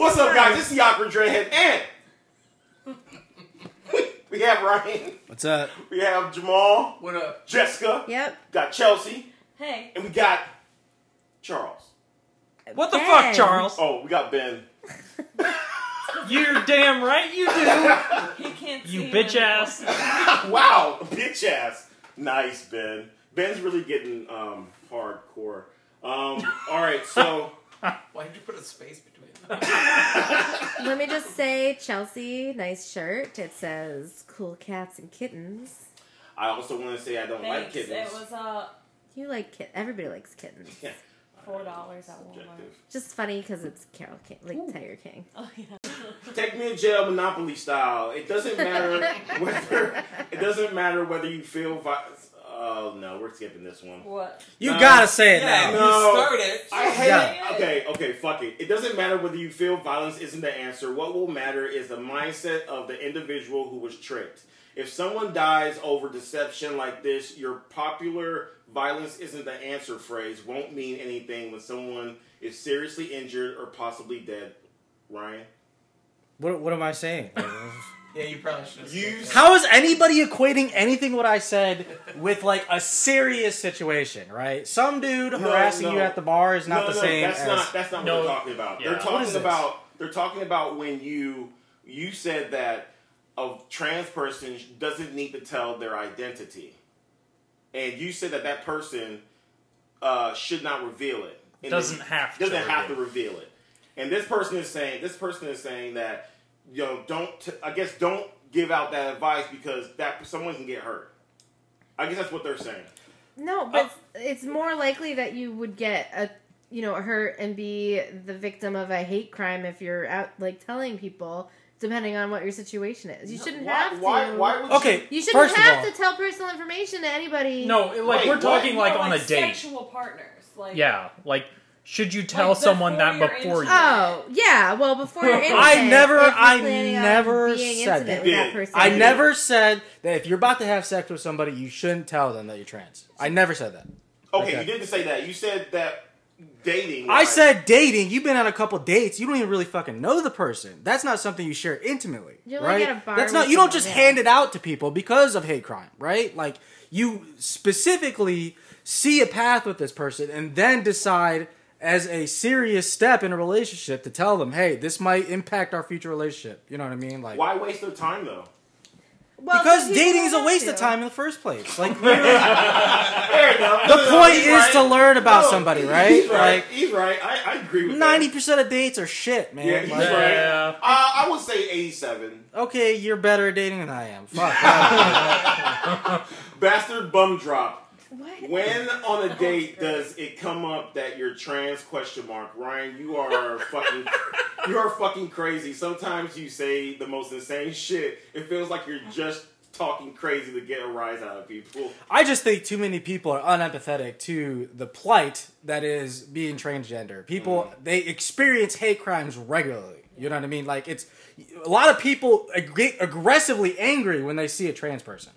What's up, guys? This is the Awkward Dreadhead, and we have Ryan, What's up? we have Jamal, What up? Jessica, Yep. got Chelsea, Hey. and we got Charles. What the Ben. fuck, Charles? Oh, we got Ben. You're damn right you do. He can't see You him bitch anymore. ass. wow, bitch ass. Nice, Ben. Ben's really getting um, hardcore. Um, all right, so Why did you put a space between them? Let me just say, Chelsea, nice shirt. It says "Cool Cats and Kittens." I also want to say I don't like kittens. It was uh You like kit? Everybody likes kittens. Yeah. four dollars at Walmart. Just funny because it's Carol King, like Tiger King. Oh yeah. Take me to jail, Monopoly style. It doesn't matter whether it doesn't matter whether you feel. Vi- oh no, we're skipping this one. What? You No. gotta say it Yeah. now. No. You started. I hate. Yeah. Okay, okay, fuck it. It doesn't matter whether you feel violence isn't the answer. What will matter is the mindset of the individual who was tricked. If someone dies over deception like this, your popular violence isn't the answer phrase won't mean anything when someone is seriously injured or possibly dead. Ryan, What, what am I saying? Yeah, you probably should have. You- How is anybody equating anything what I said with like a serious situation, right? Some dude harassing no. you at the bar is not no, the no, same That's as not. That's not No. what they're talking about. Yeah. They're talking is this? about. They're talking about when you you said that a trans person doesn't need to tell their identity, and you said that that person uh, should not reveal it. And Doesn't it- have Doesn't have to reveal reveal it. And this person is saying. This person is saying that you know don't. T- I guess don't give out that advice because that someone can get hurt. I guess that's what they're saying. No, uh, but it's, it's more likely that you would get a you know hurt and be the victim of a hate crime if you're out like telling people, depending on what your situation is. You shouldn't why, have to. Why? Why would Okay, You shouldn't have all- to tell personal information to anybody. No, like Wait, we're what? talking like No, on a date. Sexual partners. Like Yeah, like should you tell Like, someone that before you? into- Oh yeah, well before you're intimate, I never- I never said that. that person. I Yeah. never said that if you're about to have sex with somebody, you shouldn't tell them that you're trans. I never said that. Okay, Okay. you didn't say that. You said that dating. I said dating. You've been on a couple dates. You don't even really fucking know the person. That's not something you share intimately, You only right? get a bar That's not. You don't just yeah. hand it out to people because of hate crime, right? Like you specifically see a path with this person and then decide as a serious step in a relationship to tell them, hey, this might impact our future relationship. You know what I mean? Like Why waste their time though? Well, because dating is a waste to. of time in the first place. Like Fair enough. the No, no, point is right. to learn about No, somebody, he's right? right. Like he's right. I, I agree with Ninety percent of dates are shit, man. Yeah, he's Like, right. Yeah. Uh, I would say eighty-seven. Okay, you're better at dating than I am. Fuck. Bastard bum drop. What? When on a oh, date does it come up that you're trans? Question mark. Ryan, you are fucking. You are fucking crazy. Sometimes you say the most insane shit. It feels like you're just talking crazy to get a rise out of people. I just think too many people are unempathetic to the plight that is being transgender. People mm. they experience hate crimes regularly. You know what I mean? Like it's a lot of people ag- aggressively angry when they see a trans person.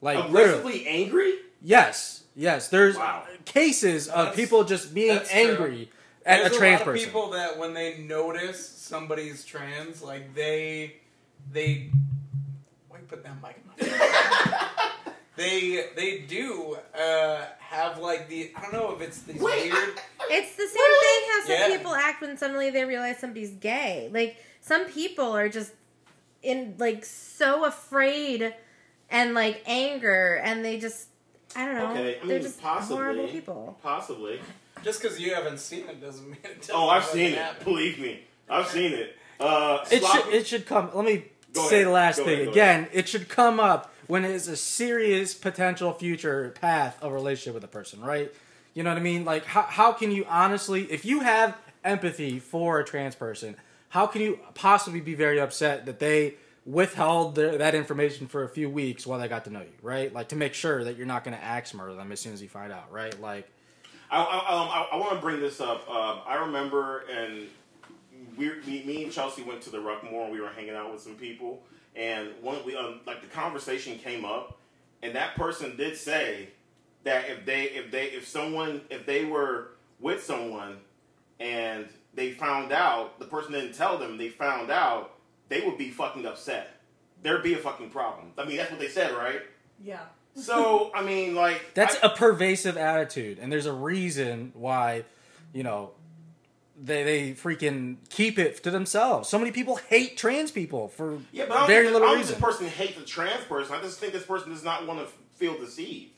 Like literally, Aggressively angry. Yes, yes. There's Wow. cases of That's- people just being that's true. angry at There's a trans lot of person. people that when they notice somebody's trans, like they they why you put that mic in my they they do uh, have like the I don't know if it's the Wait, weird. It's the same thing how some Yeah. people act when suddenly they realize somebody's gay. Like some people are just in like so afraid and like anger and they just I don't know. Okay, I they're mean, just possibly. horrible people. Possibly. Just because you haven't seen it doesn't mean it. Doesn't Oh, I've seen it. happen. Believe me, I've seen it. Uh, It sloppy- should it should come. Let me Go say ahead. the last Go thing ahead, go again. It should come up when it's a serious potential future path of relationship with a person, right? You know what I mean? Like how how can you honestly, if you have empathy for a trans person, how can you possibly be very upset that they withheld their, that information for a few weeks while they got to know you, right? Like to make sure that you're not going to axe murder them as soon as you find out, right? Like I, I, um, I, I want to bring this up. Um, I remember, and we, me, me and Chelsea went to the Ruckmore. and We were hanging out with some people, and one we um, like the conversation came up, and that person did say that if they if they if someone if they were with someone and they found out, the person didn't tell them, they found out, they would be fucking upset. There'd be a fucking problem. I mean, that's what they said, right? Yeah. So, I mean, like. That's I- a pervasive attitude, and there's a reason why, you know, they they freaking keep it to themselves. So many people hate trans people for Yeah, but I don't very think, little I don't reason. think this person hates a trans person. I just think this person does not want to feel deceived.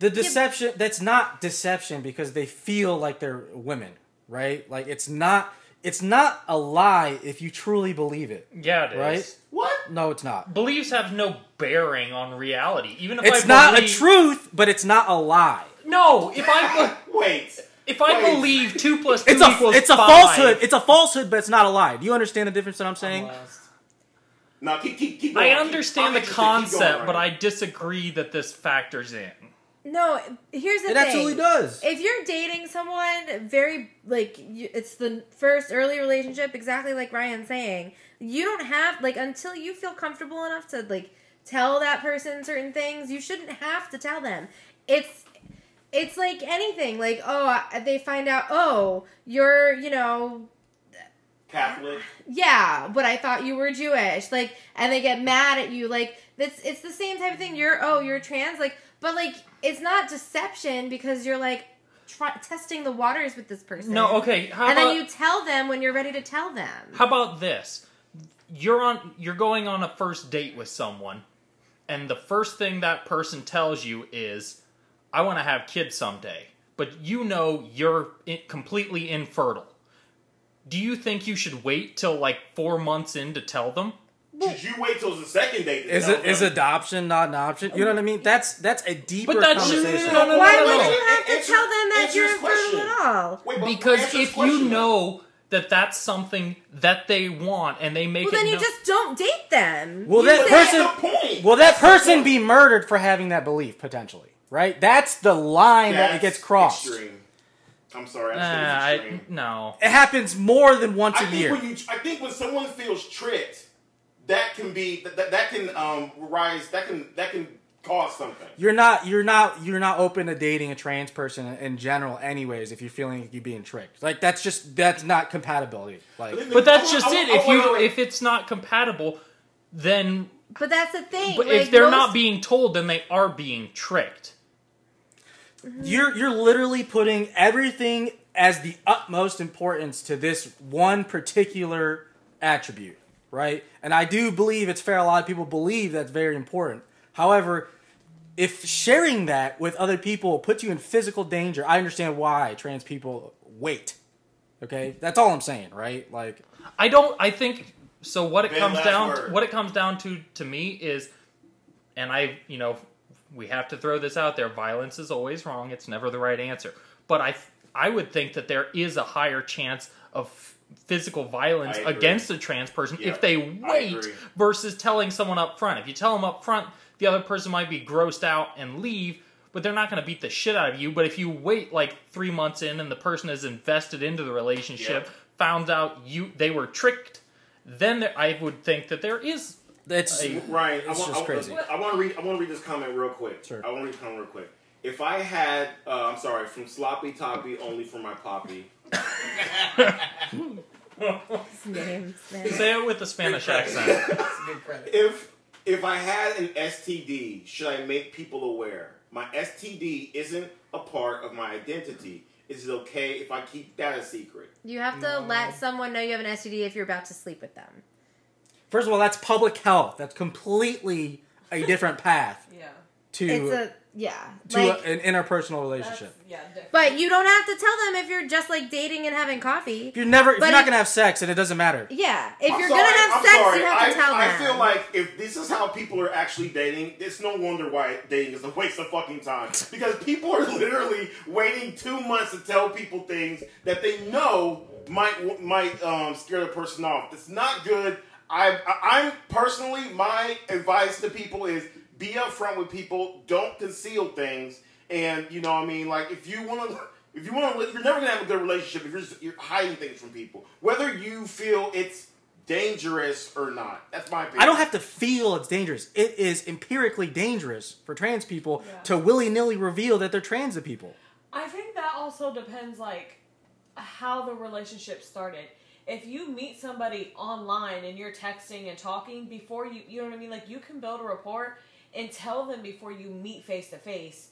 The deception that's not deception because they feel like they're women, right? Like it's not it's not a lie if you truly believe it. Yeah, it is. Right? What? No, it's not. Beliefs have no bearing on reality. Even if I believe It's I not a believe- truth, but it's not a lie. No, if I Wait. if I Wait. believe two plus two It's a equals it's a five, falsehood. It's a falsehood, but it's not a lie. Do you understand the difference that I'm saying? Lost. No, keep, keep, keep I understand I'm the interested. Keep going, concept, but I disagree that this factors in. No, here's the It thing. absolutely does. If you're dating someone very like you, it's the first early relationship, exactly like Ryan's saying, you don't have like until you feel comfortable enough to like tell that person certain things. You shouldn't have to tell them. It's it's like anything. Like oh, I- they find out oh you're you know Catholic. yeah, but I thought you were Jewish. Like, and they get mad at you. Like, it's it's the same type of thing. You're oh, you're trans. Like, but like, it's not deception because you're like try, testing the waters with this person. No, okay. How and about then you tell them when you're ready to tell them. how about this? You're on you're going on a first date with someone, and the first thing that person tells you is, "I want to have kids someday," but you know you're completely infertile. Do you think you should wait till like four months in to tell them? Should you wait till the second date? To Is it is adoption not an option? You know what I mean? That's that's a deeper But that's- conversation. no, no, no, Why no, would no. you have to Answer- tell them that you're his infertile at all? Wait, Because if question, you know that that's something that they want and they make Well, it then you known- just don't date them. Well, You that person- the point. Will that That's person be murdered for having that belief potentially? Right? That's the line that it gets crossed. Extreme. I'm sorry. I just think I, no. It happens more than once I a think year. when you, I think when someone feels tricked, that can be that, that, that can um rise. That can that can cause something. You're not you're not you're not open to dating a trans person in general anyways if you're feeling like you're being tricked. Like that's just that's not compatibility. Like But that's I just want- I it. want- If I you want- if it's not compatible, then But that's the thing. but like, if they're most- not being told, then they are being tricked. you're you're literally putting everything as the utmost importance to this one particular attribute, right? And I do believe it's fair a lot of people believe that's very important. However, if sharing that with other people puts you in physical danger, I understand why trans people wait. Okay? That's all I'm saying, right? Like I don't. I think so. What it comes down, word. what it comes down to, to me is, and I, you know, we have to throw this out there. Violence is always wrong. It's never the right answer. But I, I would think that there is a higher chance of physical violence against a trans person Yeah, if they wait versus telling someone up front. If you tell them up front, the other person might be grossed out and leave. But they're not going to beat the shit out of you. But if you wait like three months in and the person is invested into the relationship, Yeah. found out you they were tricked, then there, I would think that there is. it's Hey, Ryan, I It's want, just I, crazy. I want to read. I want to read this comment real quick. Sure. I want to read this comment real quick. If I had, uh, I'm sorry, from sloppy toppy only for my poppy. Names, man. Say it with a Spanish accent. That's a good credit. If if I had an STD, should I make people aware? My STD isn't a part of my identity. Is it okay if I keep that a secret? You have to let someone know you have an STD if you're about to sleep with them. first of all, that's public health. That's completely a different path Yeah. to It's a yeah, to like, a, an interpersonal relationship. yeah, different. but you don't have to tell them if you're just like dating and having coffee. If you're never, if But you're not if- gonna have sex, and it doesn't matter. Yeah, if I'm you're sorry, gonna have I'm sex, sorry. you have I, to tell I them. I feel like if this is how people are actually dating, it's no wonder why dating is a waste of fucking time. Because people are literally waiting two months to tell people things that they know might might um, scare the person off. It's not good. I, I I'm personally my advice to people is be upfront with people. Don't conceal things. And you know, what I mean, like if you want to. If you want to, you're never gonna have a good relationship if you're, just, you're hiding things from people, whether you feel it's dangerous or not. That's my opinion. I don't have to feel it's dangerous. It is empirically dangerous for trans people Yeah. to willy nilly reveal that they're trans to people. I think that also depends, like, how the relationship started. If you meet somebody online and you're texting and talking before you, you know what I mean? Like you can build a rapport and tell them before you meet face to face.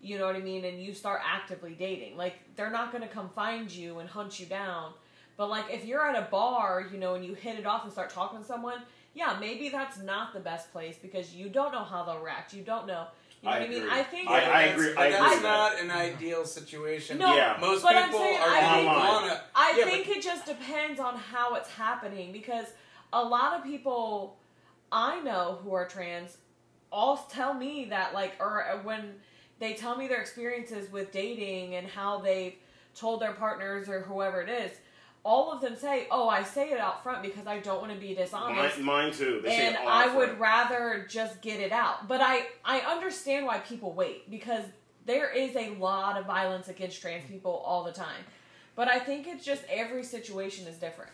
You know what I mean? And you start actively dating. Like they're not going to come find you and hunt you down. But like if you're at a bar, you know, and you hit it off and start talking to someone, yeah, maybe that's not the best place because you don't know how they'll react. You don't know. You know I what I mean? I think I- I That's- agree- but I agree with not an ideal situation. No, Yeah. Most but I'm people saying are I think- wanna. I Yeah, think it just depends on how it's happening because a lot of people I know who are trans all tell me that like or uh, when they tell me their experiences with dating and how they've told their partners or whoever it is, all of them say, "Oh, I say it out front because I don't want to be dishonest." Mine, mine too. They and it I would front. rather just get it out. But I I understand why people wait because there is a lot of violence against trans people all the time. But I think it's just every situation is different.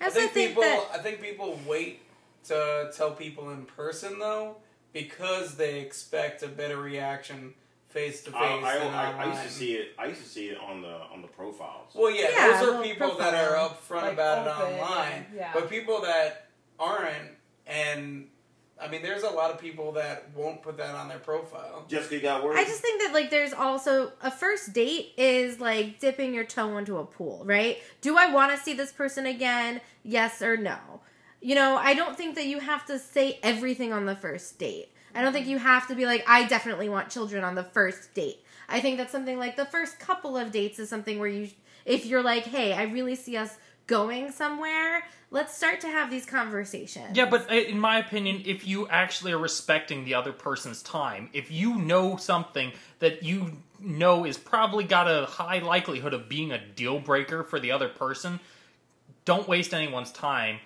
I I think think people. that I think people wait to tell people in person though because they expect a better reaction face to face. I, I, than I, I online. used to see it. I used to see it on the on the profiles. Well, yeah, Yeah, those are people that are upfront Like, about open, it online. yeah. But people that aren't, and I mean, there's a lot of people that won't put that on their profile. Jessica, got words? I just think that like there's also a first date is like dipping your toe into a pool, right? Do I want to see this person again? Yes or no. You know, I don't think that you have to say everything on the first date. I don't think you have to be like, I definitely want children on the first date. I think that's something like the first couple of dates is something where you, if you're like, hey, I really see us going somewhere, let's start to have these conversations. Yeah, but uh, in my opinion, if you actually are respecting the other person's time, if you know something that you know is probably got a high likelihood of being a deal breaker for the other person, don't waste anyone's time.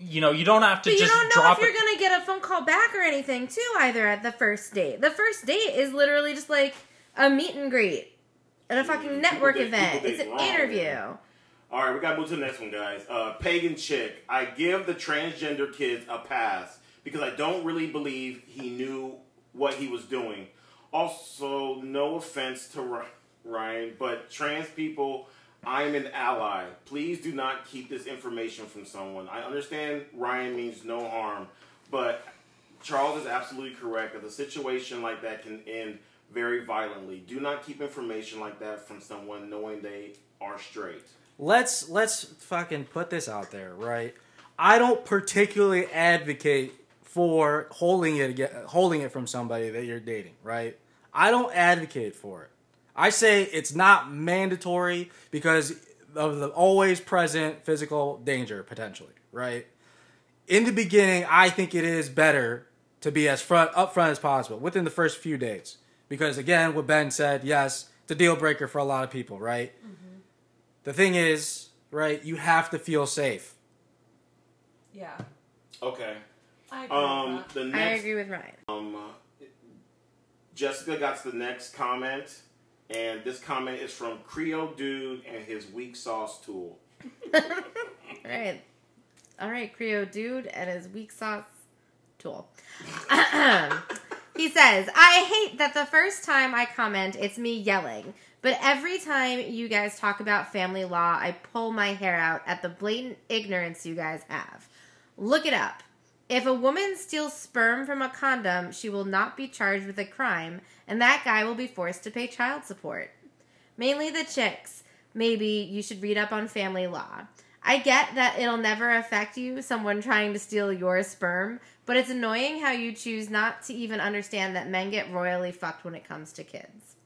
You know, you don't have to But you don't know drop if you're it. gonna get a phone call back or anything too either at the first date. The first date is literally just like a meet and greet at a fucking People network did- event. people It's an wrong, interview. man. All right, we got to move to the next one, guys. Uh, pagan chick. I give the transgender kids a pass because I don't really believe he knew what he was doing. Also, no offense to Ryan, but trans people, I'm an ally. Please do not keep this information from someone. I understand Ryan means no harm, but Charles is absolutely correct that a situation like that can end very violently. Do not keep information like that from someone knowing they are straight. let's let's fucking put this out there, right? I don't particularly advocate for holding it holding it from somebody that you're dating, right? I don't advocate for it. I say it's not mandatory because of the always present physical danger potentially, right? In the beginning, I think it is better to be as front upfront as possible within the first few days because again, what Ben said, yes, it's a deal breaker for a lot of people, right? The thing is, right, you have to feel safe. Yeah. Okay. I agree Um, with that. the I agree with Ryan. um, Jessica got the next comment, and this comment is from Creo Dude and his weak sauce tool. All right. All right, Creo dude and his weak sauce tool. he says, I hate that the first time I comment, it's me yelling. But every time you guys talk about family law, I pull my hair out at the blatant ignorance you guys have. Look it up. If a woman steals sperm from a condom, she will not be charged with a crime, and that guy will be forced to pay child support. Mainly the chicks. Maybe you should read up on family law. I get that it'll never affect you, someone trying to steal your sperm, but it's annoying how you choose not to even understand that men get royally fucked when it comes to kids.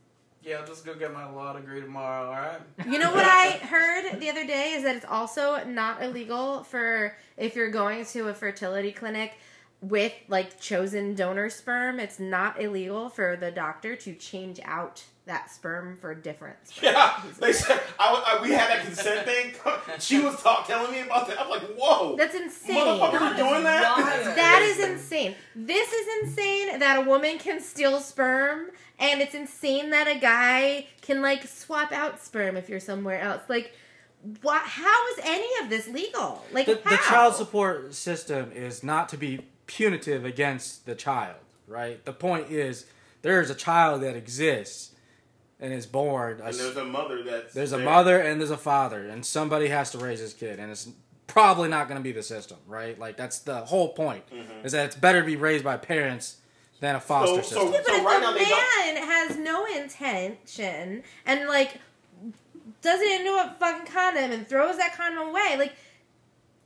Yeah, I'll just go get my law degree tomorrow. All right. You know what I heard the other day is that it's also not illegal for if you're going to a fertility clinic with like chosen donor sperm, it's not illegal for the doctor to change out that sperm for a different sperm. Yeah, they said I, I, we had that consent thing. she was talk, telling me about that. I'm like, whoa, That's insane. motherfuckers are doing that. wild. That is insane. This is insane that a woman can steal sperm, and it's insane that a guy can like swap out sperm if you're somewhere else. Like, what? How is any of this legal? Like, The, the child support system is not to be punitive against the child, right? The point is there is a child that exists, and is born, a And there's a mother that's there's a mother and there's a father, and somebody has to raise this kid, and it's probably not going to be the system, right? Like that's the whole point Mm-hmm. is that it's better to be raised by parents than a foster So- so- system. Yeah, but if right a now don't- man has no intention and like doesn't into a fucking condom and throws that condom away, like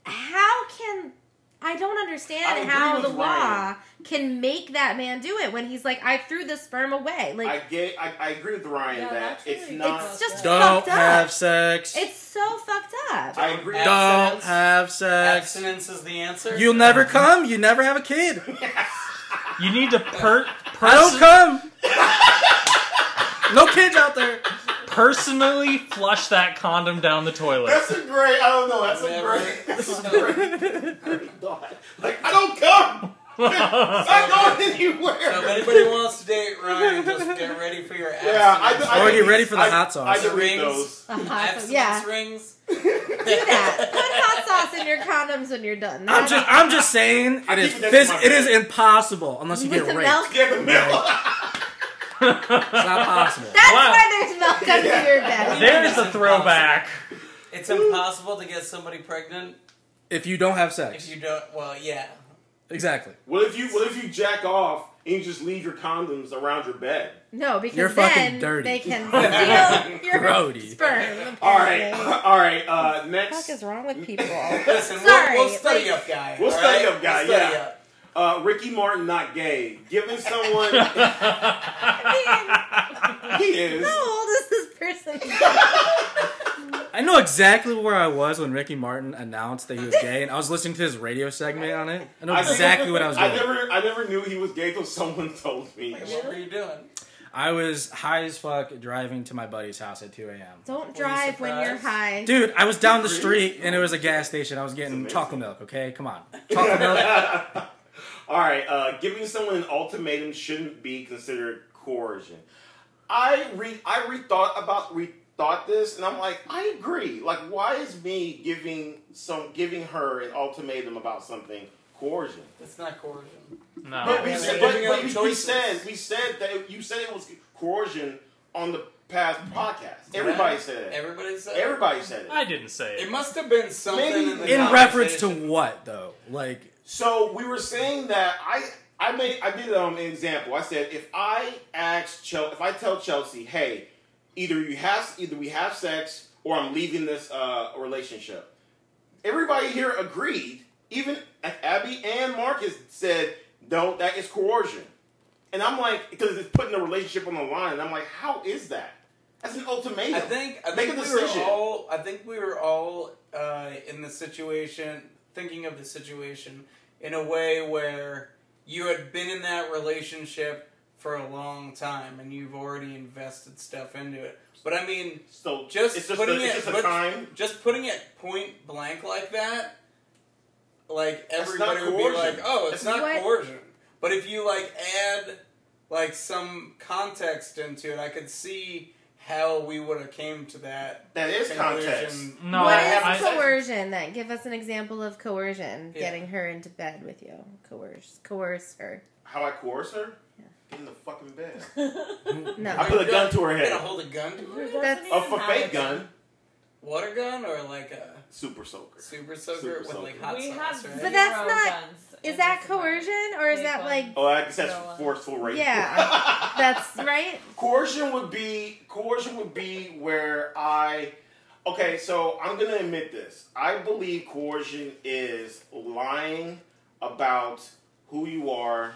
how can I don't understand agree how the law Ryan. can make that man do it when he's like, I threw the sperm away. Like I get. I, I agree with Ryan Yeah, that it's really not. it's just Don't fucked have sex. It's so fucked up. I agree. Don't Abstinence? have sex. Abstinence is the answer. You'll never come. You never have a kid. You need to per- I don't come. No kids out there. Personally flush that condom down the toilet. That's a great. I don't know. That's a great. That's a great. great thought. Like I don't come. I'm not going anywhere. So if anybody wants to date Ryan, just get ready for your abstinence. yeah, I, I, Or get ready for the I- hot sauce. I delete Rings. those. A hot sauce, yeah, rings. do that. Put hot sauce in your condoms when you're done. I'm just I'm just saying it is keep it next phys- it is impossible unless you with get raped. milk. Get the milk. It's not possible. That's Wow. why there's milk under Yeah. your bed. There's a throwback. It's impossible to get somebody pregnant If you don't have sex. if you don't. Well, yeah. Exactly. What if you What if you jack off and you just leave your condoms around your bed? No, because You're fucking then dirty. they can steal your Grody. sperm. All right, apparently. all right. Uh, What the next, fuck is wrong with people? Listen, Sorry, we'll, we'll study like- up, guy. We'll all study up, guy, We'll study yeah. up. Uh, Ricky Martin not gay. Giving someone he is. How old is this person? I know exactly where I was when Ricky Martin announced that he was gay, and I was listening to his radio segment on it. I know I think- exactly what I was doing. I doing. never, I never knew he was gay until someone told me. What were you doing? I was high as fuck driving to my buddy's house at 2 a.m. Don't you drive when you're high. Dude, I was down the street and it was a gas station. I was getting amazing. chocolate milk. Okay, come on, chocolate milk. All right, uh, giving someone an ultimatum shouldn't be considered coercion. I re I rethought about rethought this, and I'm like, I agree. Like, why is me giving some giving her an ultimatum about something coercion? It's not coercion. No. But we yeah, said, but, but we, we said we said that you said it was coercion on the past podcast. Everybody said it. Everybody said. Everybody said it. I didn't say It it. must have been something Maybe in the In reference to what though? Like, So we were saying that I I made I did um, an example. I said if I ask Chelsea, if I tell Chelsea, hey, either you have either we have sex or I'm leaving this uh, relationship. Everybody here agreed. Even Abby and Marcus said, no, that is coercion. And I'm like, because it's putting the relationship on the line. And I'm like, how is that? That's an ultimatum. I think I Make think a we were all I think we were all uh, in the situation thinking of the situation in a way where you had been in that relationship for a long time and you've already invested stuff into it. But I mean, so just it's just putting a, it's it- just a but- time. just putting it point blank like that, like everybody not would be like, "Oh, it's That's not what- coercion." But if you like add like some context into it, I could see how we would have came to that. That is conclusion. context. No, what I is haven't said- coercion then? Give us an example of coercion. Yeah. Getting her into bed with you. Coerce. Coerce her. How I coerce her? Get in the fucking bed. No. I put a gun to her You're head. gonna hold a gun to her? That's- A for fake gun. Water gun or like a Super soaker. super soaker Super with soaker. like hot we sauce, have right? But that's not- guns Is that coercion or is that like Oh, I guess that's forceful rape. Yeah. that's right? coercion would be coercion would be where I okay, so I'm gonna admit this. I believe coercion is lying about who you are,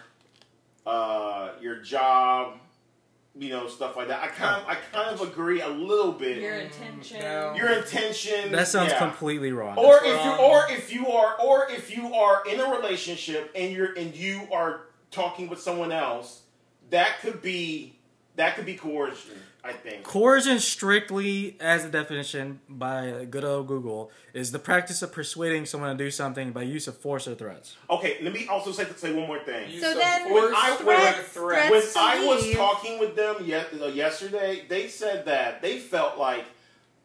uh, your job, you know, stuff like that. I kind of I kind of agree a little bit. Your mm, intention. no. Your intention. that sounds yeah. completely wrong. Or That's if you or if you are or if you are in a relationship and you're and you are talking with someone else, that could be that could be coercion, I think. Coercion, strictly as a definition by good old Google, is the practice of persuading someone to do something by use of force or threats. Okay, let me also say say one more thing. Use So then force I- threats- threat. threats- when to I was talking with them uh, yesterday, they said that they felt like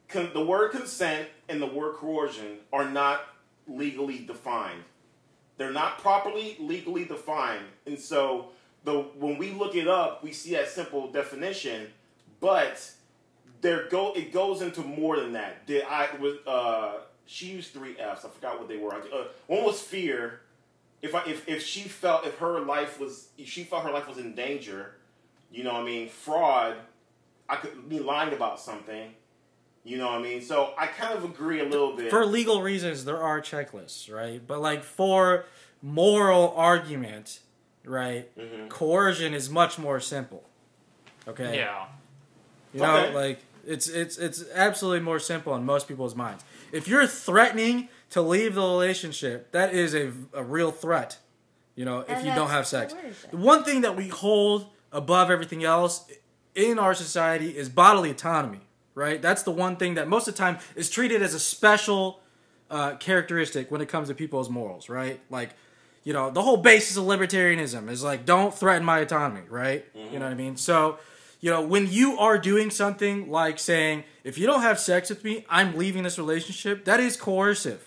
con- the word consent and the word coercion are not legally defined. They're not properly legally defined, and so the when we look it up, we see that simple definition. but there go it goes into more than that. Did I was uh she used three F's. I forgot what they were. Uh, one was fear. If I if if she felt if her life was if she felt her life was in danger, you know what I mean. Fraud. I could be lying about something. You know what I mean. So I kind of agree a little bit. For legal reasons, there are checklists, right? But like for moral argument, right? Mhm. Coercion is much more simple. Okay. Yeah. You know, Okay. like it's it's it's absolutely more simple in most people's minds. If you're threatening to leave the relationship, that is a, a real threat. You know, if you don't have sex. coercion. The one thing that we hold above everything else in our society is bodily autonomy, right? That's the one thing that most of the time is treated as a special uh, characteristic when it comes to people's morals, right? Like, you know, the whole basis of libertarianism is like, don't threaten my autonomy, right? You mm-hmm. know what I mean? So, you know, when you are doing something like saying, if you don't have sex with me, I'm leaving this relationship, that is coercive,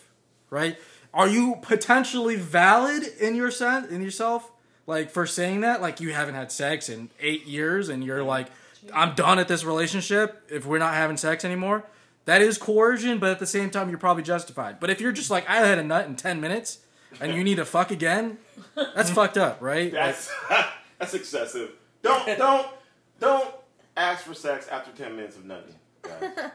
right? Are you potentially valid in your sen- in yourself? Like for saying that, like you haven't had sex in eight years and you're like, I'm done at this relationship if we're not having sex anymore. That is coercion, but at the same time, you're probably justified. But if you're just like, I had a nut in 10 minutes and you need to fuck again, that's fucked up, right? Like, That's that's excessive. Don't don't don't ask for sex after ten minutes of nutting. guys.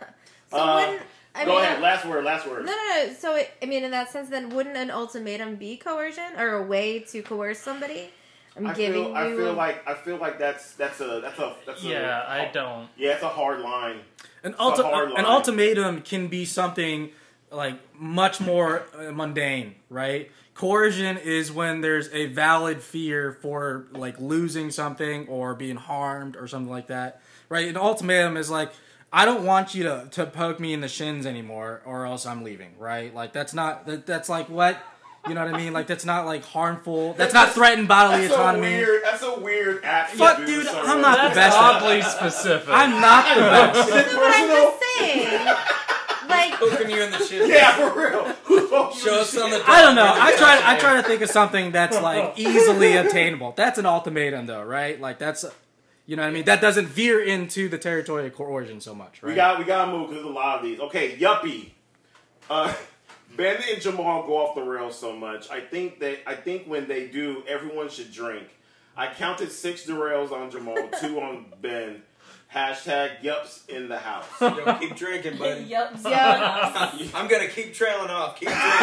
So Uh, wouldn't I Go mean, ahead. Last word. Last word. No, no, no. So, it, I mean, in that sense, then wouldn't an ultimatum be coercion or a way to coerce somebody? I'm I giving feel, you. I feel like I feel like that's that's a that's a that's Yeah, I don't. yeah it's a hard line. An, ulti- hard an ultimatum can be something like much more uh, mundane, right? Coercion is when there's a valid fear for like losing something or being harmed or something like that, right? An ultimatum is like, I don't want you to, to poke me in the shins anymore or else I'm leaving, right? Like that's not that, that's like what you know what I mean? Like that's not like harmful. That's not threatened bodily That's a autonomy. weird. That's a weird act. Fuck, do dude, I'm someone. not the That's best. oddly specific. I'm not the best. Is it No, but I'm personal? just saying. like, Poking you in the shin. Yeah, for real. Show us on. I don't know. I try. I try to think of something that's like easily obtainable. That's an ultimatum, though, right? Like that's, you know what I mean. That doesn't veer into the territory of coercion so much, right? We got we gotta move because there's a lot of these. Okay, Yuppie. Uh, ben and Jamal go off the rails so much. I think that I think when they do, everyone should drink. I counted six derails on Jamal, two on Ben. Hashtag yups in the house. Yo, keep drinking, buddy. Yup. Yeah. I'm gonna keep trailing off. Keep drinking. we'll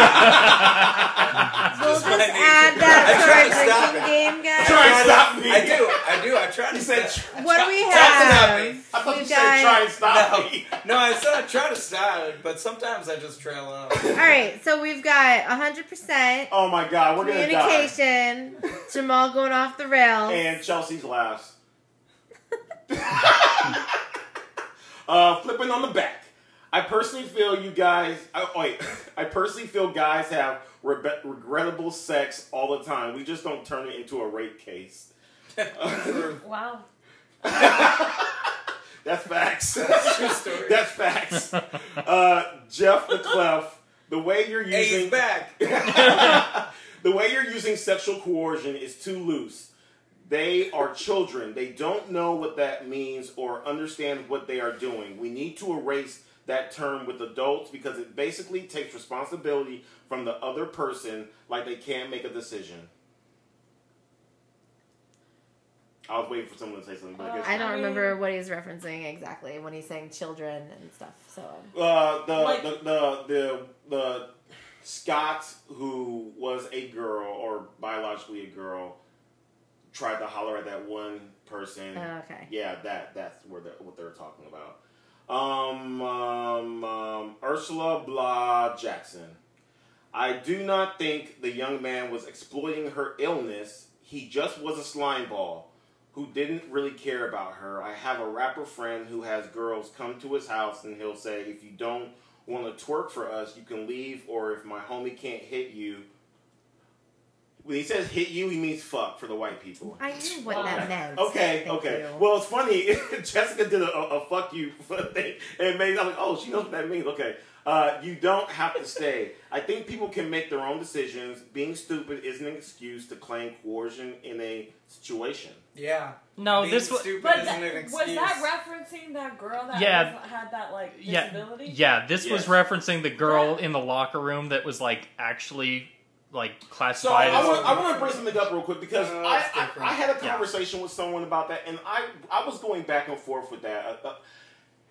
just my nature. add I that try to to our stop drinking it. game, guys. Try and stop me. I do. I do. I try to You said stop- What do we Try to stop have? me. I thought you We've said try and got- stop No. me. No, I said I try to stop but sometimes I just trail off. All right, so we've got 100% Oh my god, we're gonna die. communication. Jamal going off the rails. And Chelsea's laughs. Uh, flipping on the back. I personally feel you guys. I, wait, I personally feel guys have rebe- regrettable sex all the time. We just don't turn it into a rape case. Wow. That's facts. That's true story. That's facts. Uh, Jeff the Clef, the way you're using he's back. the way you're using sexual coercion is too loose. They are children. They don't know what that means or understand what they are doing. We need to erase that term with adults because it basically takes responsibility from the other person like they can't make a decision. I was waiting for someone to say something, but I guess I don't I mean- remember what he's referencing exactly when he's saying children and stuff. So Uh, the, Like- the the the the Scott who was a girl or biologically a girl tried to holler at that one person. Oh, okay. Yeah, that that's where they what they're talking about. Um, um, um, Ursula Blah Jackson. I do not think the young man was exploiting her illness. He just was a slime ball who didn't really care about her. I have a rapper friend who has girls come to his house and he'll say, if you don't want to twerk for us, you can leave, or if my homie can't hit you. When he says hit you, he means fuck for the white people. I knew what Wow. that meant. Okay, Thank okay. you. Well, it's funny. Jessica did a, a, a fuck you thing, and it made I'm like, oh, she knows what that means. Okay, uh, you don't have to stay. I think people can make their own decisions. Being stupid isn't an excuse to claim coercion in a situation. Yeah. No, Being this was stupid But isn't that, an was that referencing that girl that Yeah. was, had that like yeah, disability? yeah. This was Yes. referencing the girl Yeah. in the locker room that was like actually like So classified I want, I want to bring something up real quick because No, I, I. I had a Yeah. conversation with someone about that, and I I was going back and forth with that.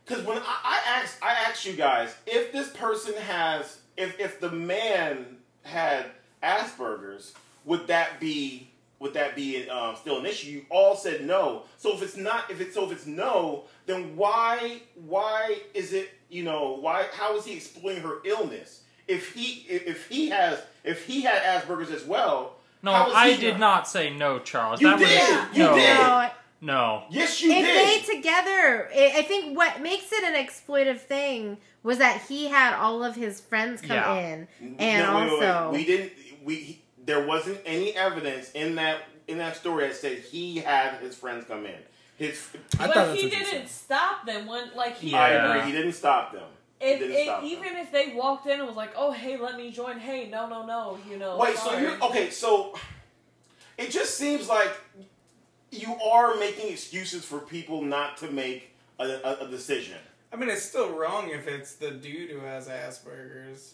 Because when I, I asked I asked you guys if this person has if if the man had Asperger's, would that be would that be um, still an issue? You all said no. So if it's not if it's so if it's no, then why why is it you know why how is he exploiting her illness? If he if if he has if he had Asperger's as well, no, how is I he did not say no, Charles. You that did! was You no, did! No, no. Yes, you if did. they together, I I think what makes it an exploitive thing was that he had all of his friends come Yeah. in, and No, wait, wait, wait. also we didn't. We he- there wasn't any evidence in that in that story that said he had his friends come in. His I but he didn't stop them when like he. Yeah. I agree. He didn't stop them. He If, if, even if they walked in and was like, "Oh, hey, let me join," hey, no, no, no, you know. Wait, so sorry. you okay? So it just seems like you are making excuses for people not to make a, a, a decision. I mean, it's still wrong if it's the dude who has Asperger's.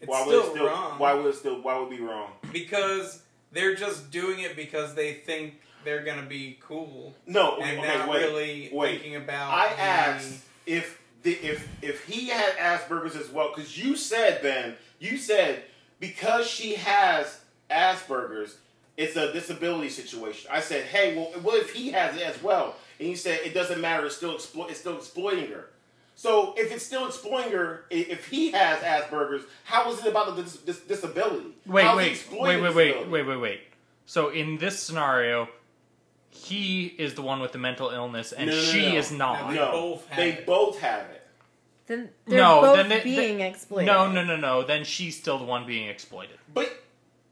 It's why still, would it still? wrong. Why would it still? Why would it be wrong? because they're just doing it because they think they're gonna be cool No, and okay, not wait, really wait. thinking about. I the- asked if the, if if he had Asperger's as well, because you said Ben, you said because she has Asperger's, it's a disability situation. I said, hey, well, what if he has it as well? And you said it doesn't matter. It's still explo- it's still exploiting her. So if it's still exploiting her, if he has Asperger's, how is it about the dis- dis- disability? Wait, How is he wait, exploiting wait, wait, wait, wait, wait, wait. So in this scenario, he is the one with the mental illness, and No, no, no, she no. is not. No, They both have they it. both have it. Then they're No, both then they- being they- exploited. No, no, no, no. Then she's still the one being exploited. But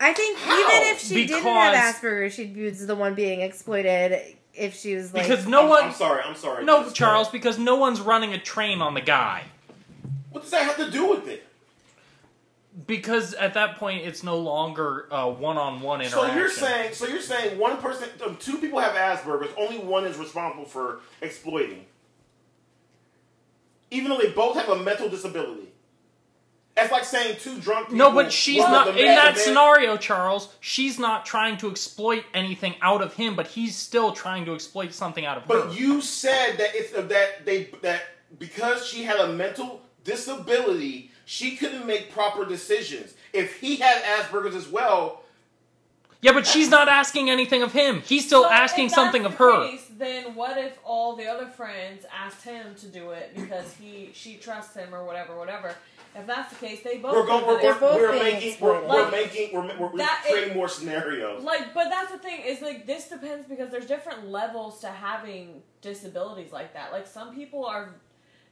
I think How? even if she didn't have Asperger's, she'd be the one being exploited. If she was like, Because no I'm, one, I'm sorry. I'm sorry. no, This- Charles, because no one's running a train on the guy. What does that have to do with it? Because at that point, it's no longer a one-on-one interaction. So you're saying, so you're saying one person, um, two people have Asperger's, only one is responsible for exploiting, even though they both have a mental disability. That's like saying two drunk people. No, but she's not in that scenario, Charles. She's not trying to exploit anything out of him, but he's still trying to exploit something out of her. But you said that it's uh, that they that because she had a mental disability, she couldn't make proper decisions. If he had Asperger's as well, yeah, but she's not asking anything of him. He's still So asking if something of her. Case, then what if all the other friends asked him to do it because he she trusts him or whatever, whatever? If that's the case, they both. we're going. We're, They're we're, both we're making. We're, exploited. we're making. We're, we're, we're creating it- more scenarios. Like, but that's the thing is like this depends because there's different levels to having disabilities like that. Like some people are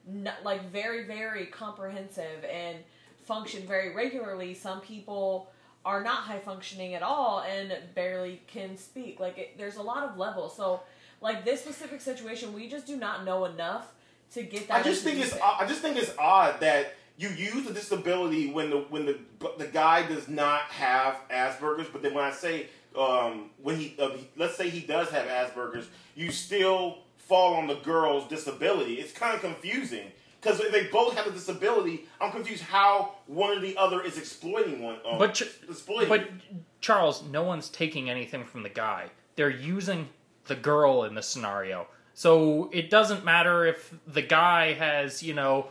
n- like very very comprehensive and function very regularly. Some people are not high functioning at all and barely can speak. Like it, there's a lot of levels. So like this specific situation, we just do not know enough to get that. I just think it's. I just think it's odd that you use the disability when the when the the guy does not have Asperger's, but then when I say um, when he, uh, he let's say he does have Asperger's, you still fall on the girl's disability. It's kind of confusing because if they both have a disability, I'm confused how one or the other is exploiting one. Um, But ch- exploiting. But Charles, no one's taking anything from the guy. They're using the girl in the scenario. So it doesn't matter if the guy has, you know,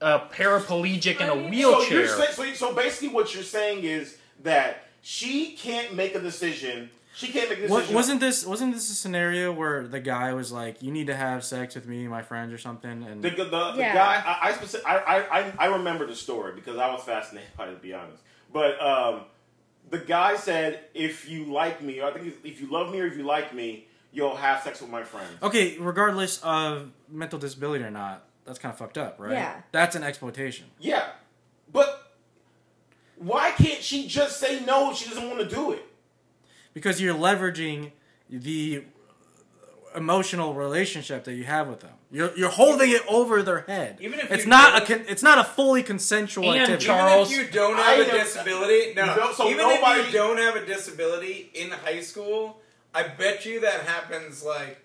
a paraplegic in a mean- So, you're wheelchair. saying, so, so basically, what you're saying is that she can't make a decision. She can't make a What, decision. wasn't this wasn't this a scenario where the guy was like, "You need to have sex with me my friends" or something? And The, the, the Yeah. guy, I, I, specific, I, I, I- I remember the story because I was fascinated by it, to be honest. But um, the guy said, if you like me, or I think if you love me or if you like me, you'll have sex with my friends. okay, regardless of mental disability or not, that's kind of fucked up, right? Yeah. That's an exploitation. Yeah. But why can't she just say no if she doesn't want to do it? Because you're leveraging the emotional relationship that you have with them. You're you're holding it over their head. Even if it's not a con- it's not a fully consensual And activity. Charles- Even if you don't have a disability, no. No, so even nobody- if you don't have a disability in high school, I bet you that happens like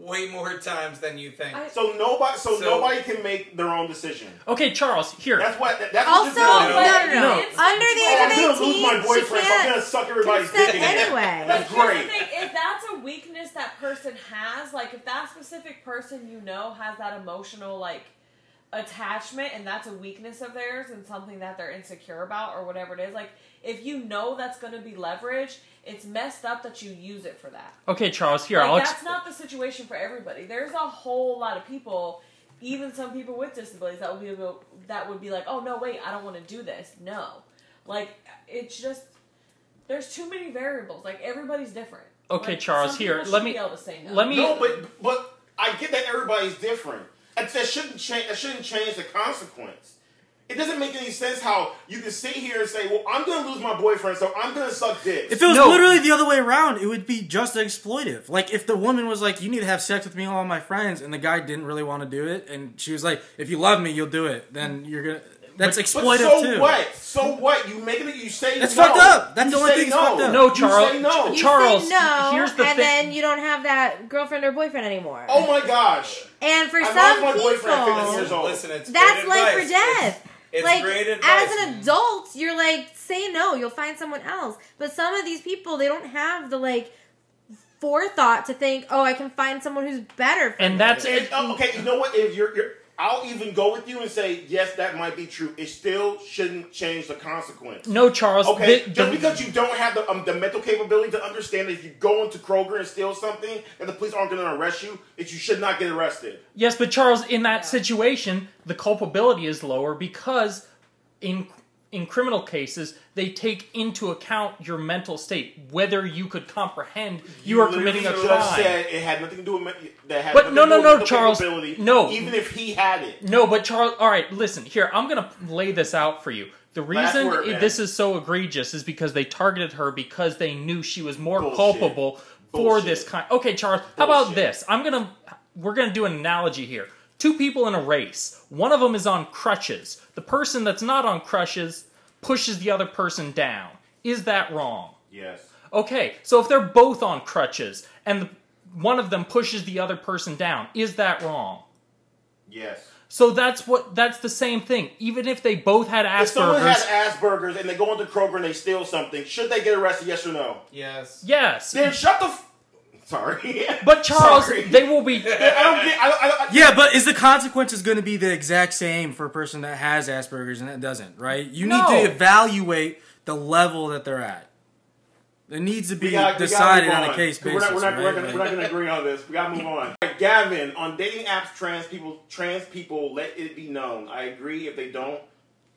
way more times than you think. I- So nobody, so, So- nobody can make their own decision. Okay, Charles, here. That's what. That's Also, what no, no, no, No. It's- Under the Oh, I'm gonna lose my 18, she boyfriend, so I'm gonna can't suck everybody's dick in it. anyway. That's great. the thing: if that's a weakness that person has, like if that specific person you know has that emotional like attachment, and that's a weakness of theirs, and something that they're insecure about, or whatever it is, like if you know that's going to be leverage, it's messed up that you use it for that. Okay, Charles, here. like, I'll that's ex- not the situation for everybody. There's a whole lot of people, even some people with disabilities, that would be able, that would be like, "Oh no, wait, I don't want to do this." No, like it's just there's too many variables. Like everybody's different. Okay, Like, Charles, some here, let me- be able to say no. let me- No, but but I get that everybody's different. And that shouldn't change. That shouldn't change the consequence. It doesn't make any sense how you can sit here and say, "Well, I'm going to lose my boyfriend, so I'm going to suck dick." If it was No. literally the other way around, it would be just exploitive. Like if the woman was like, "You need to have sex with me and all my friends," and the guy didn't really want to do it, and she was like, "If you love me, you'll do it," then you're gonna. That's But exploitive so too. what? So what? You make it. You say That's no. fucked up. That's You the only say thing that's no. fucked up. No, You Charles. say no. You Charles, say no, here's the and thing- then you don't have that girlfriend or boyfriend anymore. Oh my gosh! and for I some my boyfriend at 15 years people, old. Listen, it's that's great life or death. It's, it's like great advice. as an adult, you're like, say no, you'll find someone else. But some of these people, they don't have the like forethought to think, oh, I can find someone who's better. For And me. that's it. oh, okay, you know what? If you're, you're, I'll even go with you and say yes, that might be true. It still shouldn't change the consequence. no, Charles. Okay, the- just the- because you don't have the, um, the mental capability to understand that if you go into Kroger and steal something, and the police aren't going to arrest you, that you should not get arrested. Yes, but Charles, in that Yeah. situation, the culpability is lower because in in criminal cases, they take into account your mental state, whether you could comprehend you, are committing a crime. said it had nothing to do with that had But no, no, no, Charles, no. even if he had it. No, but Charles, all right, listen here. I'm gonna lay this out for you. The reason word, this is so egregious is because they targeted her because they knew she was more Bullshit. culpable for Bullshit. this kind. Okay, Charles, how about this? I'm gonna we're gonna do an analogy here. Two people in a race. One of them is on crutches. The person that's not on crutches pushes the other person down. Is that wrong? Yes. Okay, so if they're both on crutches and the, one of them pushes the other person down, is that wrong? Yes. So that's what that's the same thing. Even if they both had Aspergers, If someone Asperger's, has Asperger's and they go into Kroger and they steal something, should they get arrested? Yes or no? Yes. yes. Then shut the. F- Sorry. But Charles, Sorry. they will be I don't get. I don't, I don't, I, Yeah, but is the consequences going to be the exact same for a person that has Asperger's and that doesn't? Right? You No. need to evaluate the level that they're at. It needs to be gotta- decided move on a case We're basis. not, we're not, right? we're, gonna, not gonna agree on this. We gotta move on. Gavin, on dating apps, trans people, trans people, let it be known. I agree. If they don't,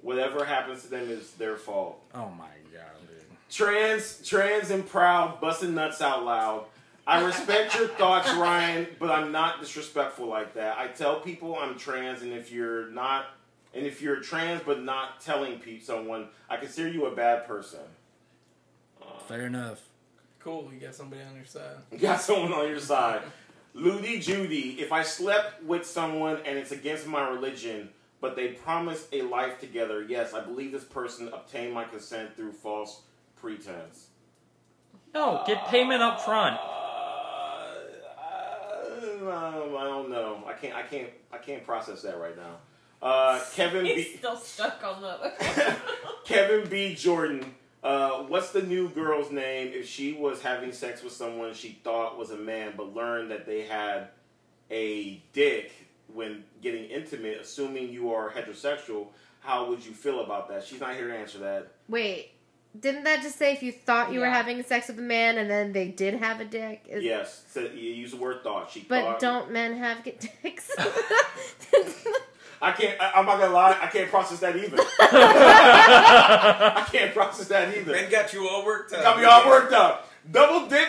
whatever happens to them is their fault. oh my god, dude. Trans, trans and proud, busting nuts out loud. I respect your thoughts, Ryan, but I'm not disrespectful like that. I tell people I'm trans, and if you're not, and if you're trans but not telling pe- someone, I consider you a bad person. Uh, Fair enough. Cool. You got somebody on your side. You got someone on your side. Ludi Judy, if I slept with someone and it's against my religion, but they promised a life together, yes, I believe this person obtained my consent through false pretense. no get payment up front. Uh, I don't know. I can't. I can't. I can't process that right now. Uh, Kevin He's B. still stuck on the. Kevin B. Jordan. Uh, what's the new girl's name? If she was having sex with someone she thought was a man, but learned that they had a dick when getting intimate, assuming you are heterosexual, how would you feel about that? She's not here to answer that. Wait, didn't that just say if you thought you were having sex with a man and then they did have a dick? Is- Yes, so you use the word thought. She But thought. don't men have get dicks? I can't. I, I'm not gonna lie. I can't process that either. I can't process that either. Ben got you all worked up. Got me all worked up. Double dick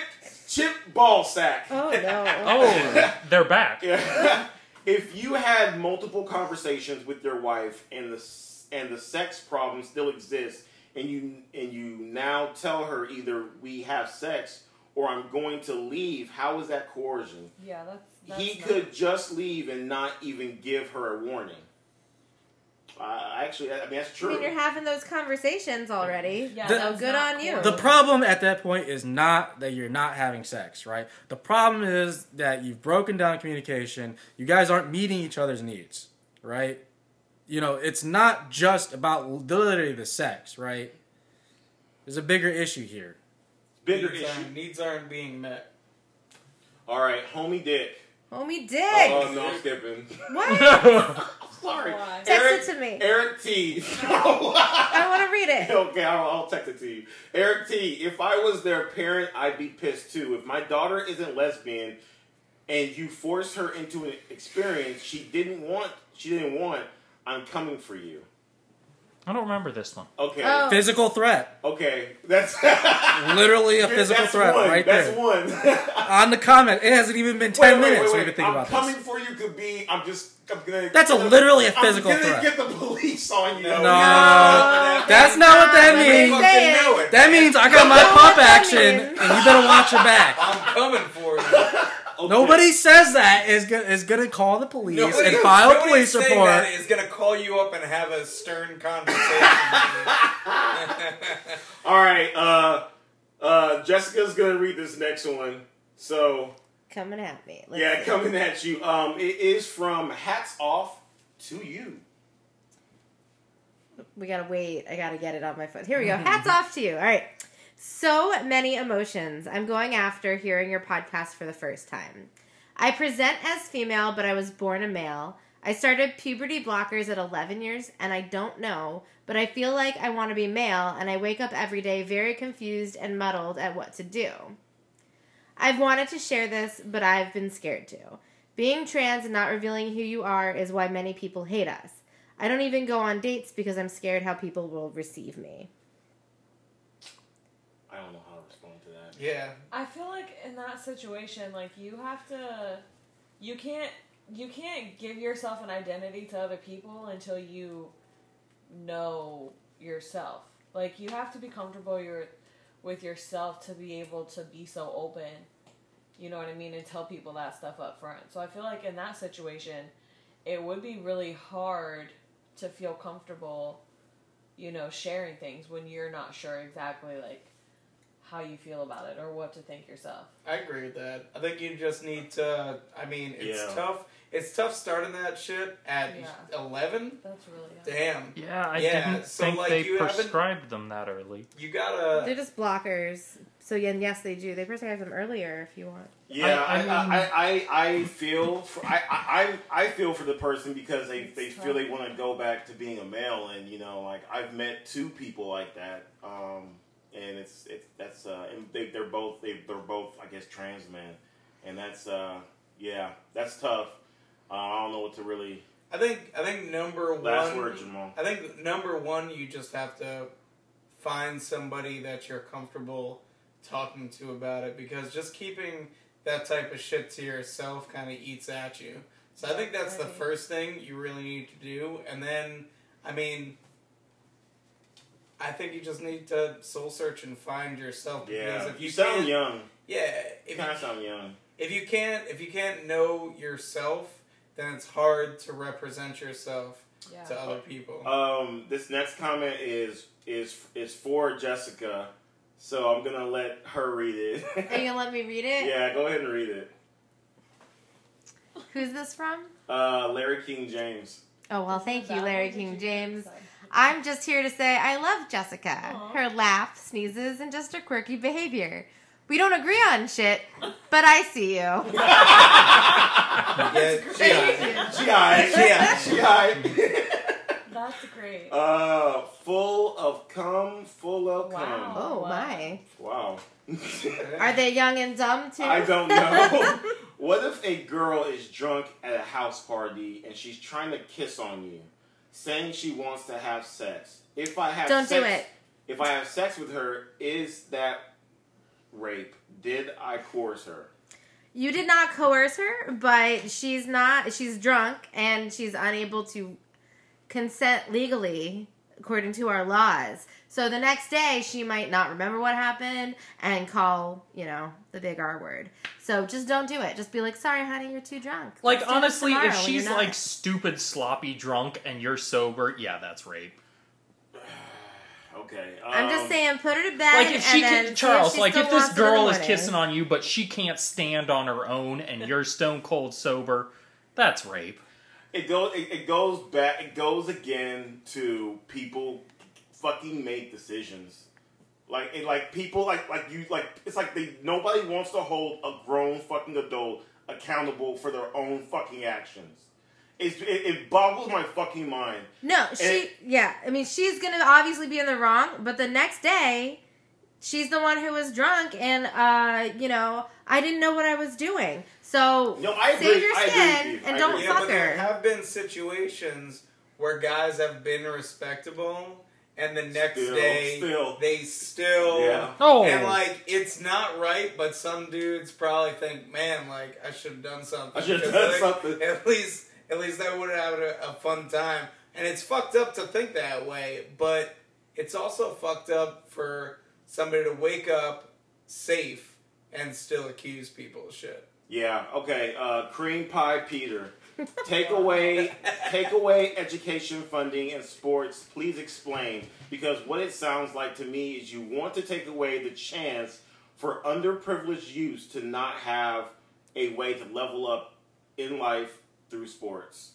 chip ball sack. oh no. Oh, they're back. Yeah. if you had multiple conversations with your wife and the and the sex problem still exists, and you and you now tell her either we have sex or I'm going to leave, how is that coercion? yeah, that's. that's he not- could just leave and not even give her a warning. Uh, actually, I mean that's true. I true. mean, you're having those conversations already. Yeah, The- so good on you. The problem at that point is not that you're not having sex, right? The problem is that you've broken down communication. You guys aren't meeting each other's needs, right? You know, it's not just about literally the sex, right? There's a bigger issue here. Bigger needs, issue. Aren't, needs aren't being met. All right, homie Dick. Homie Dick. Oh no, I'm skipping. What? Sorry. Why? Text Eric, it to me. Eric T. I want to read it. okay, I'll, I'll text it to you. Eric T. If I was their parent, I'd be pissed too. If my daughter isn't lesbian, and you force her into an experience she didn't want, she didn't want, I'm coming for you. I don't remember this one. Okay. Oh. Physical threat. Okay. That's Literally a physical that's threat one. right That's there. one. On the comment, it hasn't even been 10 minutes we've been thinking I'm about coming this. for you could be. I'm just. I'm gonna. That's a literally a physical I'm gonna threat. get the police on you. No. No. That's not what that means. say it. Fucking know it. That means I got my That's pop action, means. and you better watch your back. I'm coming for you. Okay. Nobody says that is go- is gonna call the police Nobody- and file a police report. That is gonna call you up and have a stern conversation. All right. Uh, uh, Jessica's gonna read this next one. So Coming at me. Let's yeah, see. coming at you. Um, it is from Hats Off to You. We gotta wait. I gotta get it on my phone. Here we go. Hats off to you. All right. So many emotions. I'm going after hearing your podcast for the first time. I present as female, but I was born a male. I started puberty blockers at 11 years, and I don't know, but I feel like I want to be male, and I wake up every day very confused and muddled at what to do. I've wanted to share this, but I've been scared to. Being trans and not revealing who you are is why many people hate us. I don't even go on dates because I'm scared how people will receive me. I don't know how to respond to that. yeah. I feel like in that situation, like you have to, you can't, you can't give yourself an identity to other people until you know yourself. Like you have to be comfortable your, with yourself to be able to be so open. You know what I mean, and tell people that stuff up front. So I feel like in that situation, it would be really hard to feel comfortable, you know, sharing things when you're not sure exactly like how you feel about it or what to think yourself. I agree with that. I think you just need to. I mean, it's Yeah. tough. It's tough starting that shit at Yeah. eleven. That's really Damn. Yeah, I Yeah, didn't so, think like, they you prescribed them that early. You gotta. They're just blockers. So yeah, and yes, they do. They prescribe them earlier if you want. Yeah, I- I, I I, I, I, feel for, I, I, I feel for the person because they, It's they tough. feel they want to go back to being a male, and you know, like I've met two people like that, um, and it's it's that's uh, and they they're both they they're both I guess trans men, and that's uh, yeah, that's tough. Uh, I don't know what to really I think. I think number last one. word, Jamal. I think number one, you just have to find somebody that you're comfortable talking to about it because just keeping that type of shit to yourself kind of eats at you. So I think that's the first thing you really need to do, and then I mean. I think you just need to soul search and find yourself because Yeah, if you you sound young. yeah, You if kind you of sound young. if you can't if you can't know yourself, then it's hard to represent yourself Yeah. to other people. Um, this next comment is is is for Jessica, so I'm gonna let her read it. Are you gonna let me read it? yeah, go ahead and read it. Who's this from? Uh, Larry King James. Oh well, thank you, Larry King did you- James. Sorry. I'm just here to say I love Jessica. Aw. Her laugh, sneezes, and just her quirky behavior. We don't agree on shit, but I see you. yeah, great. She alright. Yeah. She alright. That's great. uh, full of cum, full of cum. Wow. Oh Wow. my. Wow. Are they young and dumb too? I don't know. what if a girl is drunk at a house party and she's trying to kiss on you, saying she wants to have sex? If I have Don't do it. If I have sex with her, is that rape? Did I coerce her? You did not coerce her, but she's not. She's drunk and she's unable to consent legally according to our laws. So the next day, she might not remember what happened and call, you know, the big R word. So just don't do it. Just be like, sorry, honey, you're too drunk. Like Let's honestly, if she's like stupid, sloppy, drunk, and you're sober, yeah, that's rape. Okay. I'm just um, saying, put her to bed. Like if she and can, see Charles, she like if this wants it in the girl is kissing on you, but she can't stand on her own, and you're stone cold sober, that's rape. It goes. It, it goes back. It goes again to people fucking make decisions. Like it, like people like like you like it's like they nobody wants to hold a grown fucking adult accountable for their own fucking actions. It's, it, it boggles my fucking mind. No, she. it- yeah, I mean, she's gonna obviously be in the wrong, but the next day, she's the one who was drunk, and uh, you know, I didn't know what I was doing. So No, I save agree. your I agree skin you. and I don't agree. Yeah, fuck but there have been situations where guys have been respectable, and the next Still, day still. they still. Yeah. Oh, And like it's not right, but some dudes probably think, man, like I should have done something. I should have done like, something. At least, at least I would have had a, a fun time. And it's fucked up to think that way, but it's also fucked up for somebody to wake up safe and still accuse people of shit. Yeah. Okay. Uh, cream pie, Peter. Take away, take away education funding and sports. Please explain because what it sounds like to me is you want to take away the chance for underprivileged youth to not have a way to level up in life through sports.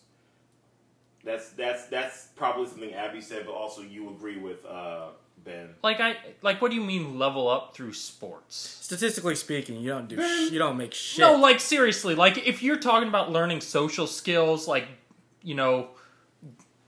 That's that's that's probably something Abby said, but also you agree with uh, Ben. like I like what do you mean level up through sports? Statistically speaking, you don't do sh- you don't make shit. No, like seriously, like if you're talking about learning social skills, like you know,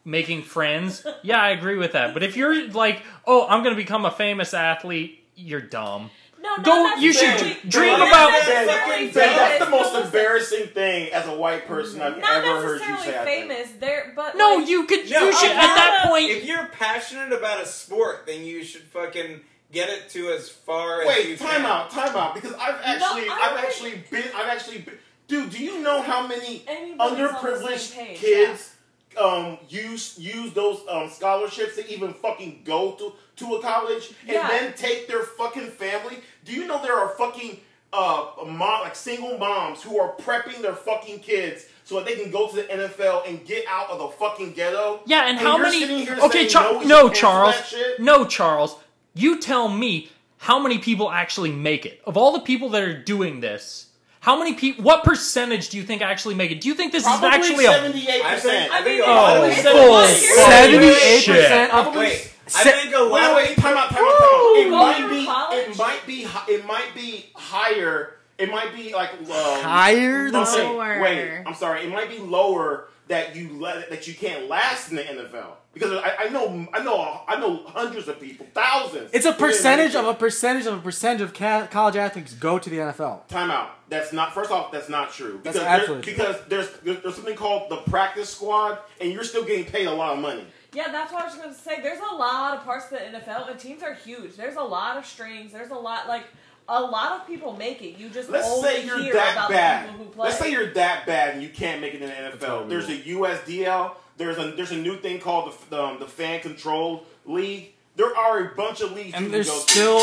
making friends, yeah, I agree with that. But if you're like, oh, I'm gonna become a famous athlete, you're dumb. No, not Go- you should necessarily- dream not about- necessarily Ben, that's the most embarrassing thing as a white person I've Not ever heard you necessarily say. I think. famous. There, but No, like, you could. No, you should I at that gotta- point. If you're passionate about a sport, then you should fucking get it to as far as you Wait, time can. out, time out. Because I've actually, I I've think- actually been, I've actually been. Dude, do you know how many Anybody's underprivileged same page, kids um use use those um scholarships to even fucking go to to a college and Yeah. then take their fucking family? Do you know there are fucking uh mom like single moms who are prepping their fucking kids so that they can go to the NFL and get out of the fucking ghetto? Yeah, and, how many? Okay, Char- no, no, Charles. No, Charles. You tell me how many people actually make it. Of all the people that are doing this, how many people? What percentage do you think actually make it? Do you think this Probably is actually a? seventy-eight percent? I think I a mean, lot Oh, it's people. full Seventy-eight percent of Wait, I Se- think a lot Wait, wait, time out, time out, time out. It might through be, college? it might be, it might be higher. It might be like um, higher than Lower. Wait, I'm sorry. It might be lower that you let that you can't last in the NFL because I, I know, I know, I know hundreds of people, thousands. It's a percentage of a percentage of a percentage of ca- college athletes go to the NFL. Time out. That's not. First off, that's not true. That's Because absolutely there, because there's, there's there's something called the practice squad, and you're still getting paid a lot of money. Yeah, that's what I was going to say. There's a lot of parts of the NFL, and teams are huge. There's a lot of strings. There's a lot, like, a lot of people make it. You just Let's only say you're hear that about bad. the people who play. Let's say you're that bad and you can't make it in the NFL. There's a USDL. There's a there's a new thing called the the, um, the fan controlled league. There are a bunch of leagues you And can there's go still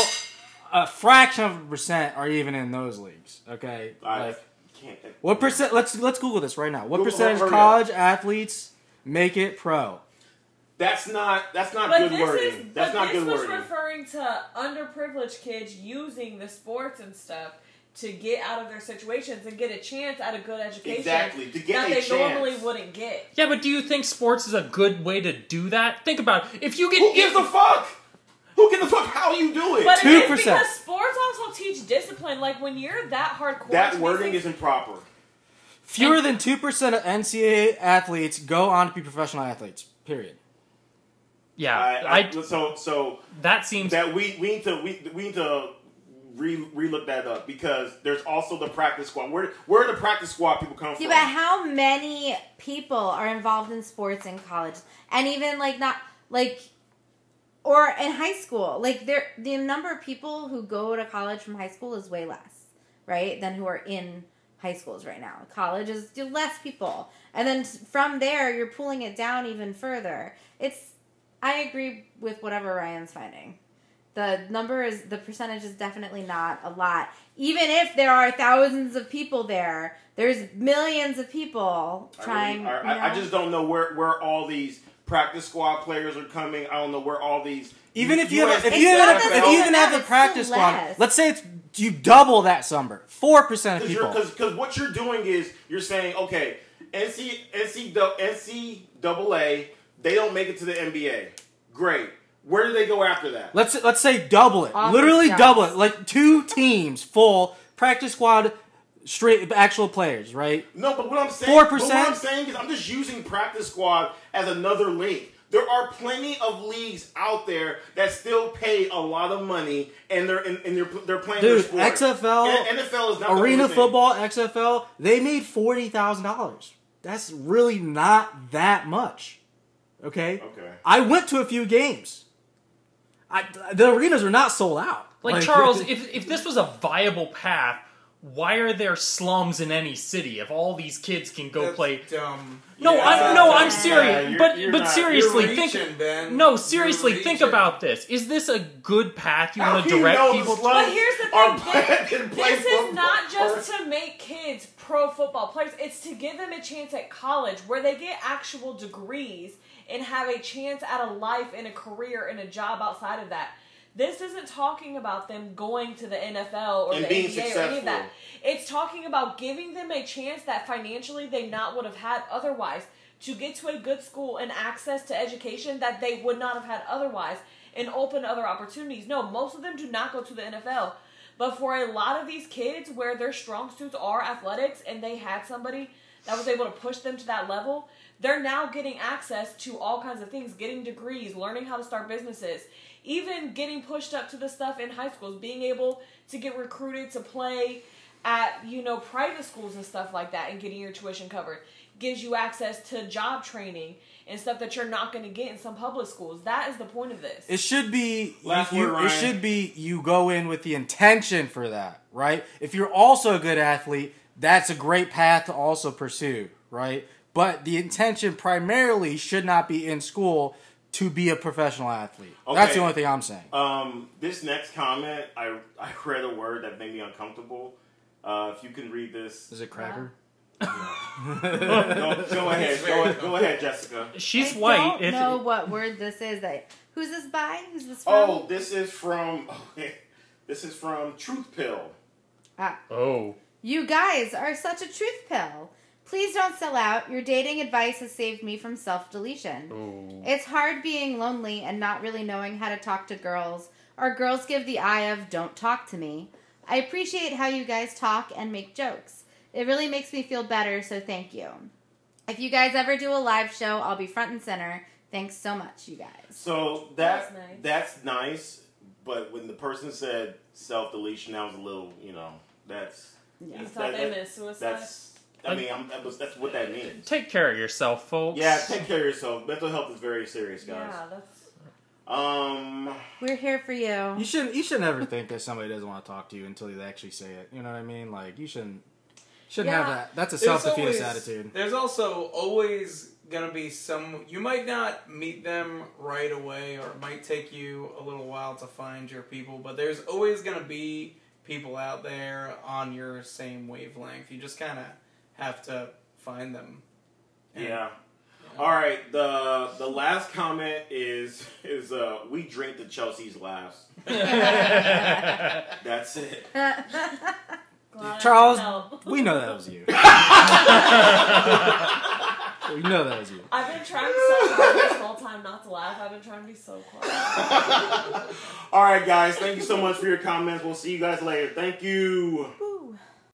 a fraction of a percent are even in those leagues. Okay. I like can't. what percent? Let's let's Google this right now. What Google, percentage hurry up. college athletes make it pro? That's not that's not But good this wording. is, that's but not this good was wording. referring to underprivileged kids using the sports and stuff to get out of their situations and get a chance at a good education Exactly, to get that a they chance. normally wouldn't get. Yeah, but do you think sports is a good way to do that? Think about it. if you get Who gives a fuck? Who gives a fuck how you do it? But 2%. because sports also teach discipline. Like when you're that hardcore, that wording be is improper. Fewer than two percent of NCAA athletes go on to be professional athletes. Period. yeah, I, I, I, so so that seems that we we need to we, we need to re relook that up because there's also the practice squad. Where where the practice squad people come Yeah, from? but how many people are involved in sports in college, and even like not like, or in high school? Like there, the number of people who go to college from high school is way less, right, than who are in high schools right now. College is less people, and then from there you're pulling it down even further. It's I agree with whatever Ryan's finding. The number is the percentage is definitely not a lot. Even if there are thousands of people there, there's millions of people I trying. really- I, you I- I just don't know where, where all these practice squad players are coming. I don't know where all these. Even if you have, US a, if you even not have, the if you even have the practice squad, let's say it's you double that number, four percent of people. Because what you're doing is you're saying, okay, NC, NC, NCAA, they don't make it to the NBA. Great. Where do they go after that? Let's let's say double it, Office literally jobs. double it, like two teams full practice squad, straight actual players, right? No, but what I'm saying, 4%? but what I'm saying is, I'm just using practice squad as another league. There are plenty of leagues out there that still pay a lot of money, and they're and, and they're they're playing Dude, their sport. XFL, And NFL is not the Arena thing. football, XFL, they made forty thousand dollars. That's really not that much. Okay. Okay. I went to a few games. I, the arenas are not sold out. Like, Charles, if if this was a viable path, why are there slums in any city if all these kids can go That's play? Dumb. No, Yeah, I'm no, I'm yeah, serious. you're- but you're but not- seriously, You're think. reaching, Ben. No, You're seriously, think about this. Is this a good path you want to direct know people to? slums But here's the are thing, black and play This is football? not just to make kids pro football players. It's to give them a chance at college where they get actual degrees and have a chance at a life and a career and a job outside of that. This isn't talking about them going to the NFL or And the being NBA or any of that. It's talking about giving them a chance that financially they not would have had otherwise to get to a good school and access to education that they would not have had otherwise and open other opportunities. No, most of them do not go to the NFL. But for a lot of these kids where their strong suits are athletics and they had somebody that was able to push them to that level, they're now getting access to all kinds of things, getting degrees, learning how to start businesses, even getting pushed up to the stuff in high schools, being able to get recruited to play at, you know, private schools and stuff like that and getting your tuition covered. Gives you access to job training and stuff that you're not going to get in some public schools. That is the point of this. It should be Last you, word, Ryan. it should be you go in with the intention for that, right? If you're also a good athlete, that's a great path to also pursue, right? But the intention primarily should not be in school to be a professional athlete. That's the only thing I'm saying. Um, this next comment, I I read a word that made me uncomfortable. Uh, if you can read this, Is it cracker? go, go ahead, go, go ahead, Jessica. She's white. I white. don't if know what word this is. That who's this by? Who's this from? Oh, this is from Okay, this is from Truth Pill. Ah. oh, You guys are such a truth pill. Please don't sell out. Your dating advice has saved me from self deletion. oh. It's hard being lonely and not really knowing how to talk to girls, or girls give the eye of don't talk to me. I appreciate how you guys talk and make jokes. It really makes me feel better, so thank you. If you guys ever do a live show, I'll be front and center. Thanks so much, you guys. So that That's nice. that's nice, but when the person said self deletion, that was a little, you know, that's You that- thought they that- meant suicide? that's. I mean, I'm, that was, that's what that means. Take care of yourself, folks. Yeah, take care of yourself. Mental health is very serious, guys. yeah, that's. Um, We're here for you. You shouldn't you should never think that somebody doesn't want to talk to you until they actually say it. You know what I mean? Like you shouldn't shouldn't have that. That's a self defeatist attitude. There's also always gonna be some. You might not meet them right away, or it might take you a little while to find your people. But there's always gonna be people out there on your same wavelength. You just kind of have to find them. And- yeah. All right. The the last comment is is uh we drink the Chelsea's laughs. That's it. Glad Charles, we know that was you. we know that was you. I've been trying so hard this whole time not to laugh. I've been trying to be so quiet. All right, guys. Thank you so much for your comments. We'll see you guys later. Thank you.